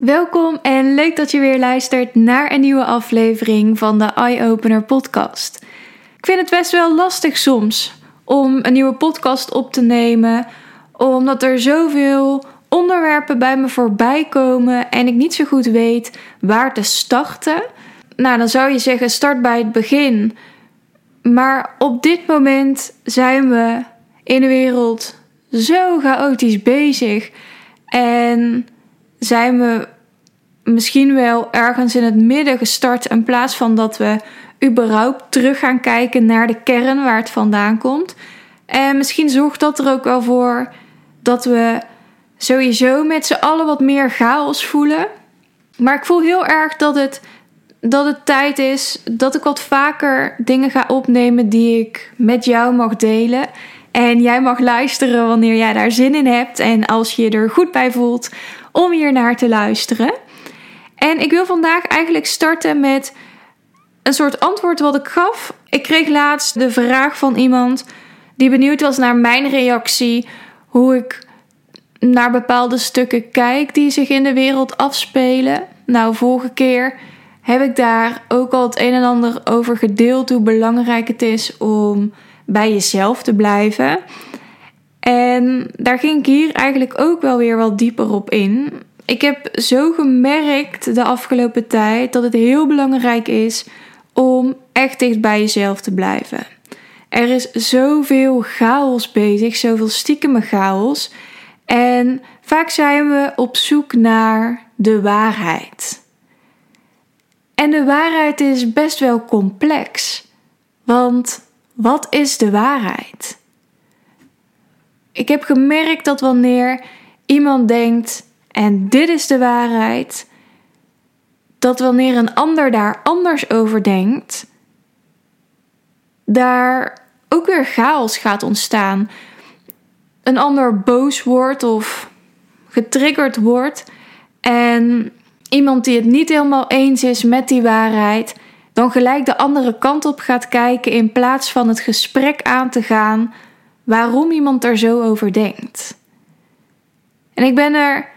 Welkom en leuk dat je weer luistert naar een nieuwe aflevering van de Eye Opener podcast. Ik vind het best wel lastig soms om een nieuwe podcast op te nemen, omdat er zoveel onderwerpen bij me voorbij komen en ik niet zo goed weet waar te starten. Nou, dan zou je zeggen start bij het begin. Maar op dit moment zijn we in de wereld zo chaotisch bezig en zijn we misschien wel ergens in het midden gestart in plaats van dat we überhaupt terug gaan kijken naar de kern waar het vandaan komt. En misschien zorgt dat er ook wel voor dat we sowieso met z'n allen wat meer chaos voelen. Maar ik voel heel erg dat het, dat het tijd is dat ik wat vaker dingen ga opnemen die ik met jou mag delen. En jij mag luisteren wanneer jij daar zin in hebt en als je je er goed bij voelt om hier naar te luisteren. En ik wil vandaag eigenlijk starten met een soort antwoord wat ik gaf. Ik kreeg laatst de vraag van iemand die benieuwd was naar mijn reactie, hoe ik naar bepaalde stukken kijk die zich in de wereld afspelen. Nou, vorige keer heb ik daar ook al het een en ander over gedeeld hoe belangrijk het is om bij jezelf te blijven. En daar ging ik hier eigenlijk ook wel weer wat dieper op in. Ik heb zo gemerkt de afgelopen tijd dat het heel belangrijk is om echt dicht bij jezelf te blijven. Er is zoveel chaos bezig, zoveel stiekeme chaos. En vaak zijn we op zoek naar de waarheid. En de waarheid is best wel complex. Want wat is de waarheid? Ik heb gemerkt dat wanneer iemand denkt: en dit is de waarheid, dat wanneer een ander daar anders over denkt, daar ook weer chaos gaat ontstaan. Een ander boos wordt of getriggerd wordt en iemand die het niet helemaal eens is met die waarheid, dan gelijk de andere kant op gaat kijken in plaats van het gesprek aan te gaan waarom iemand er zo over denkt. En ik ben er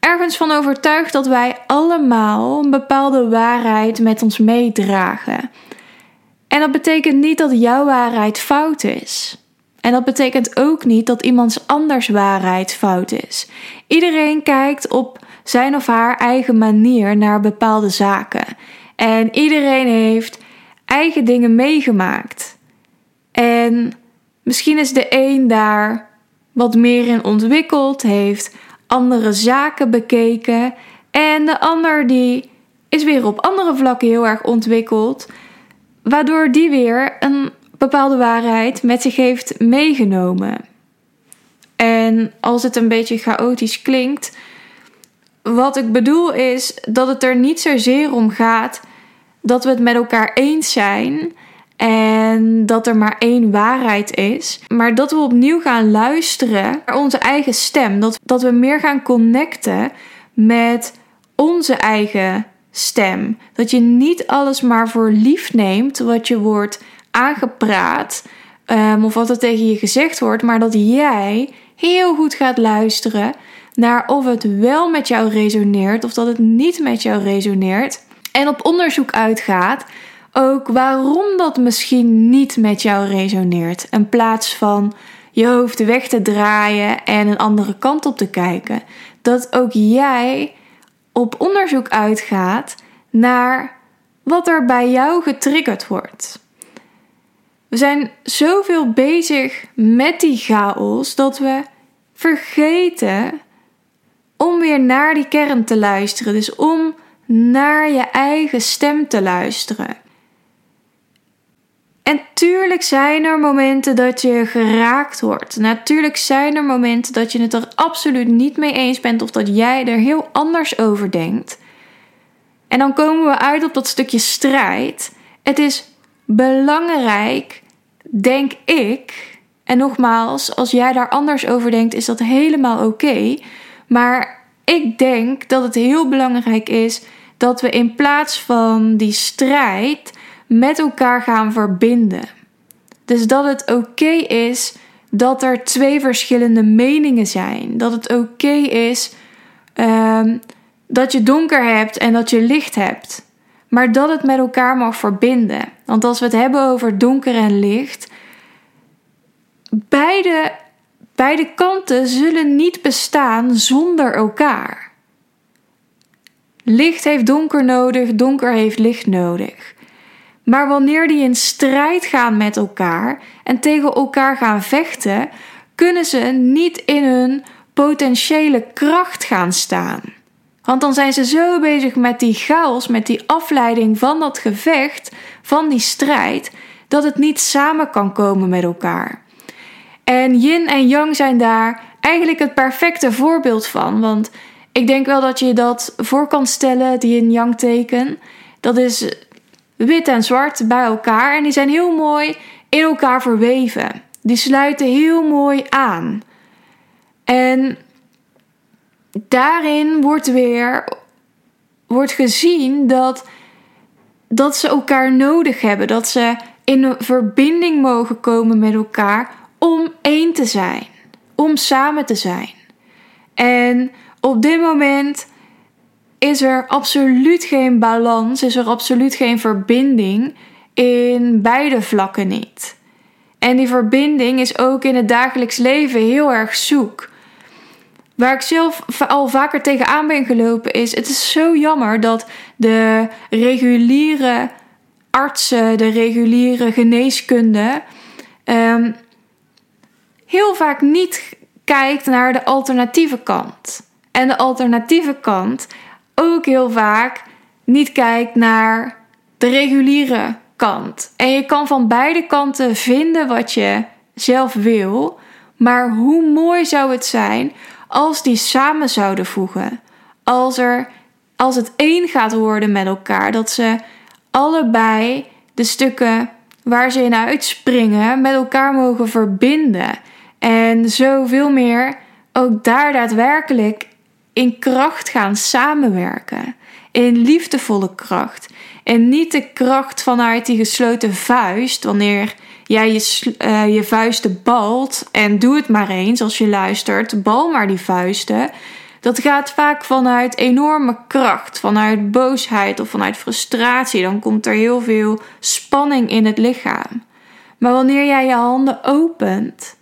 ergens van overtuigd dat wij allemaal een bepaalde waarheid met ons meedragen. En dat betekent niet dat jouw waarheid fout is. En dat betekent ook niet dat iemands anders waarheid fout is. Iedereen kijkt op zijn of haar eigen manier naar bepaalde zaken. En iedereen heeft eigen dingen meegemaakt. En misschien is de een daar wat meer in ontwikkeld, heeft andere zaken bekeken. En de ander die is weer op andere vlakken heel erg ontwikkeld. Waardoor die weer een bepaalde waarheid met zich heeft meegenomen. En als het een beetje chaotisch klinkt, wat ik bedoel is dat het er niet zozeer om gaat dat we het met elkaar eens zijn en dat er maar één waarheid is. Maar dat we opnieuw gaan luisteren naar onze eigen stem. Dat, dat we meer gaan connecten met onze eigen stem. Dat je niet alles maar voor lief neemt wat je wordt aangepraat. Um, of wat er tegen je gezegd wordt. Maar dat jij heel goed gaat luisteren naar of het wel met jou resoneert of dat het niet met jou resoneert. En op onderzoek uitgaat ook waarom dat misschien niet met jou resoneert. In plaats van je hoofd weg te draaien en een andere kant op te kijken. Dat ook jij op onderzoek uitgaat naar wat er bij jou getriggerd wordt. We zijn zoveel bezig met die chaos dat we vergeten om weer naar die kern te luisteren. Dus om naar je eigen stem te luisteren. En tuurlijk zijn er momenten dat je geraakt wordt. Natuurlijk zijn er momenten dat je het er absoluut niet mee eens bent of dat jij er heel anders over denkt. En dan komen we uit op dat stukje strijd. Het is belangrijk, denk ik. En nogmaals, als jij daar anders over denkt, is dat helemaal oké. Maar ik denk dat het heel belangrijk is dat we in plaats van die strijd met elkaar gaan verbinden. Dus dat het oké is dat er twee verschillende meningen zijn. Dat het oké is um, dat je donker hebt en dat je licht hebt. Maar dat het met elkaar mag verbinden. Want als we het hebben over donker en licht, beide, beide kanten zullen niet bestaan zonder elkaar. Licht heeft donker nodig, donker heeft licht nodig. Maar wanneer die in strijd gaan met elkaar en tegen elkaar gaan vechten, kunnen ze niet in hun potentiële kracht gaan staan. Want dan zijn ze zo bezig met die chaos, met die afleiding van dat gevecht, van die strijd, dat het niet samen kan komen met elkaar. En yin en yang zijn daar eigenlijk het perfecte voorbeeld van. Want ik denk wel dat je dat voor kan stellen, het yin-yang teken. Dat is wit en zwart bij elkaar en die zijn heel mooi in elkaar verweven. Die sluiten heel mooi aan. En daarin wordt weer wordt gezien dat, dat ze elkaar nodig hebben. Dat ze in verbinding mogen komen met elkaar om één te zijn. Om samen te zijn. En op dit moment is er absoluut geen balans, is er absoluut geen verbinding in beide vlakken niet. En die verbinding is ook in het dagelijks leven heel erg zoek. Waar ik zelf al vaker tegenaan ben gelopen is: het is zo jammer dat de reguliere artsen, de reguliere geneeskunde, um, heel vaak niet kijkt naar de alternatieve kant. En de alternatieve kant ook heel vaak niet kijkt naar de reguliere kant. En je kan van beide kanten vinden wat je zelf wil. Maar hoe mooi zou het zijn als die samen zouden voegen? Als, er, als het één gaat worden met elkaar. Dat ze allebei de stukken waar ze in uitspringen met elkaar mogen verbinden. En zoveel meer ook daar daadwerkelijk in kracht gaan samenwerken. In liefdevolle kracht. En niet de kracht vanuit die gesloten vuist, wanneer jij je, uh, je vuisten balt. En doe het maar eens als je luistert. Bal maar die vuisten. Dat gaat vaak vanuit enorme kracht, vanuit boosheid of vanuit frustratie. Dan komt er heel veel spanning in het lichaam. Maar wanneer jij je handen opent,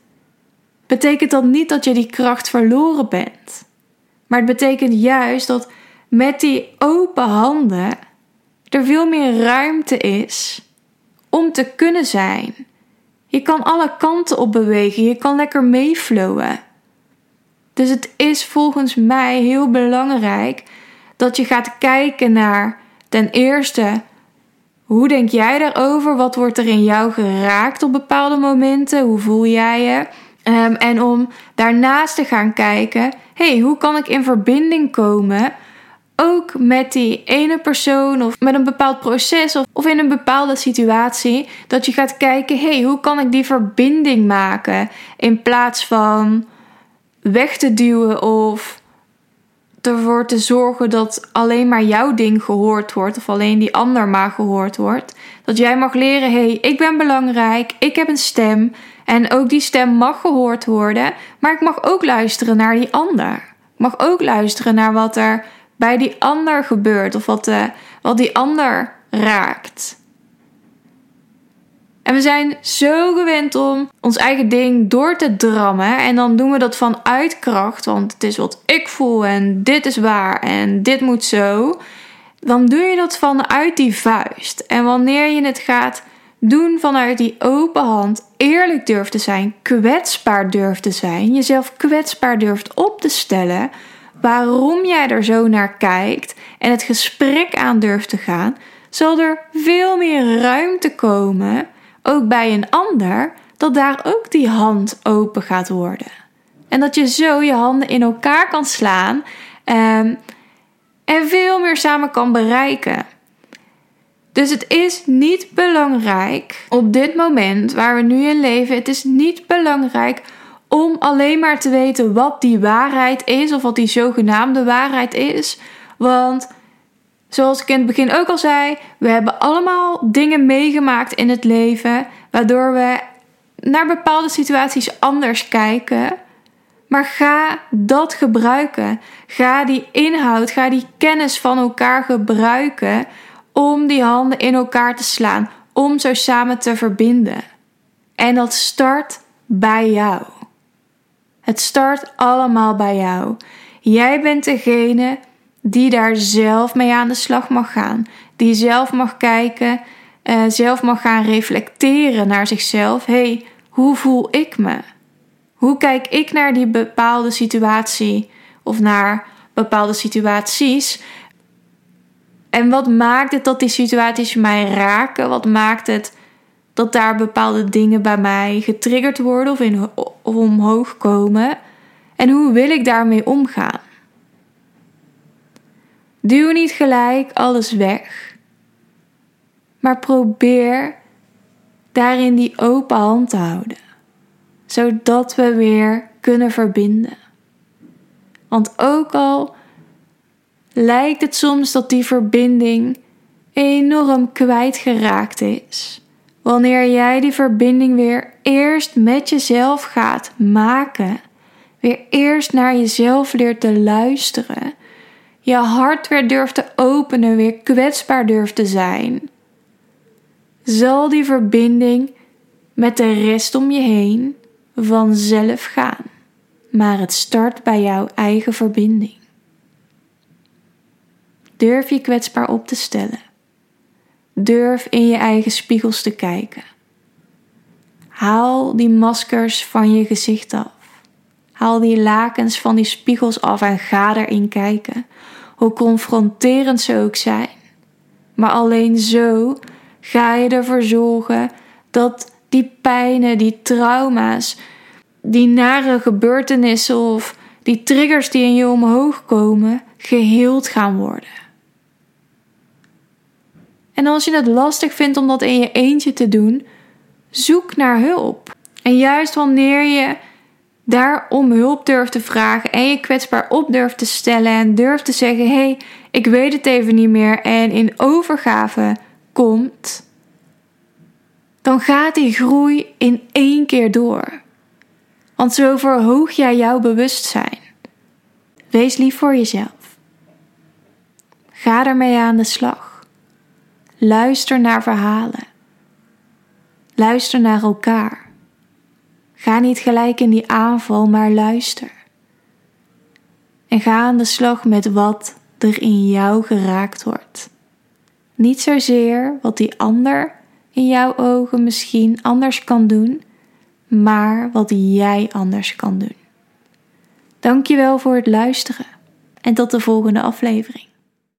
betekent dat niet dat je die kracht verloren bent. Maar het betekent juist dat met die open handen er veel meer ruimte is om te kunnen zijn. Je kan alle kanten op bewegen, je kan lekker meeflowen. Dus het is volgens mij heel belangrijk dat je gaat kijken naar ten eerste hoe denk jij daarover? Wat wordt er in jou geraakt op bepaalde momenten? Hoe voel jij je? Um, en om daarnaast te gaan kijken: hey, hoe kan ik in verbinding komen? Ook met die ene persoon of met een bepaald proces of, of in een bepaalde situatie. Dat je gaat kijken: hey, hoe kan ik die verbinding maken? In plaats van weg te duwen of ervoor te zorgen dat alleen maar jouw ding gehoord wordt of alleen die ander maar gehoord wordt. Dat jij mag leren: hey, ik ben belangrijk, ik heb een stem. En ook die stem mag gehoord worden, maar ik mag ook luisteren naar die ander. Ik mag ook luisteren naar wat er bij die ander gebeurt of wat, de, eh, wat die ander raakt. En we zijn zo gewend om ons eigen ding door te drammen. En dan doen we dat vanuit kracht. Want het is wat ik voel en dit is waar en dit moet zo. Dan doe je dat vanuit die vuist. En wanneer je het gaat doen vanuit die open hand, eerlijk durft te zijn, kwetsbaar durft te zijn, jezelf kwetsbaar durft op te stellen, waarom jij er zo naar kijkt en het gesprek aan durft te gaan, zal er veel meer ruimte komen, ook bij een ander, dat daar ook die hand open gaat worden. En dat je zo je handen in elkaar kan slaan um, en veel meer samen kan bereiken. Dus het is niet belangrijk op dit moment waar we nu in leven, het is niet belangrijk om alleen maar te weten wat die waarheid is of wat die zogenaamde waarheid is. Want zoals ik in het begin ook al zei, we hebben allemaal dingen meegemaakt in het leven waardoor we naar bepaalde situaties anders kijken. Maar ga dat gebruiken. Ga die inhoud, ga die kennis van elkaar gebruiken om die handen in elkaar te slaan, om zo samen te verbinden. En dat start bij jou. Het start allemaal bij jou. Jij bent degene die daar zelf mee aan de slag mag gaan, die zelf mag kijken, uh, zelf mag gaan reflecteren naar zichzelf. hey, hoe voel ik me? Hoe kijk ik naar die bepaalde situatie of naar bepaalde situaties? En wat maakt het dat die situaties mij raken? Wat maakt het dat daar bepaalde dingen bij mij getriggerd worden of, in, of omhoog komen? En hoe wil ik daarmee omgaan? Duw niet gelijk alles weg, maar probeer daarin die open hand te houden zodat we weer kunnen verbinden. Want ook al lijkt het soms dat die verbinding enorm kwijtgeraakt is, wanneer jij die verbinding weer eerst met jezelf gaat maken, weer eerst naar jezelf leert te luisteren, je hart weer durft te openen, weer kwetsbaar durft te zijn, zal die verbinding met de rest om je heen vanzelf gaan, maar het start bij jouw eigen verbinding. Durf je kwetsbaar op te stellen. Durf in je eigen spiegels te kijken. Haal die maskers van je gezicht af. Haal die lakens van die spiegels af en ga erin kijken, hoe confronterend ze ook zijn. Maar alleen zo ga je ervoor zorgen dat die pijnen, die trauma's, die nare gebeurtenissen of die triggers die in je omhoog komen, geheeld gaan worden. En als je het lastig vindt om dat in je eentje te doen, zoek naar hulp. En juist wanneer je daar om hulp durft te vragen en je kwetsbaar op durft te stellen en durft te zeggen: hé, hey, ik weet het even niet meer en in overgave komt, dan gaat die groei in één keer door. Want zo verhoog jij jouw bewustzijn. Wees lief voor jezelf. Ga ermee aan de slag. Luister naar verhalen. Luister naar elkaar. Ga niet gelijk in die aanval, maar luister. En ga aan de slag met wat er in jou geraakt wordt. Niet zozeer wat die ander in jouw ogen misschien anders kan doen, maar wat jij anders kan doen. Dankjewel voor het luisteren en tot de volgende aflevering.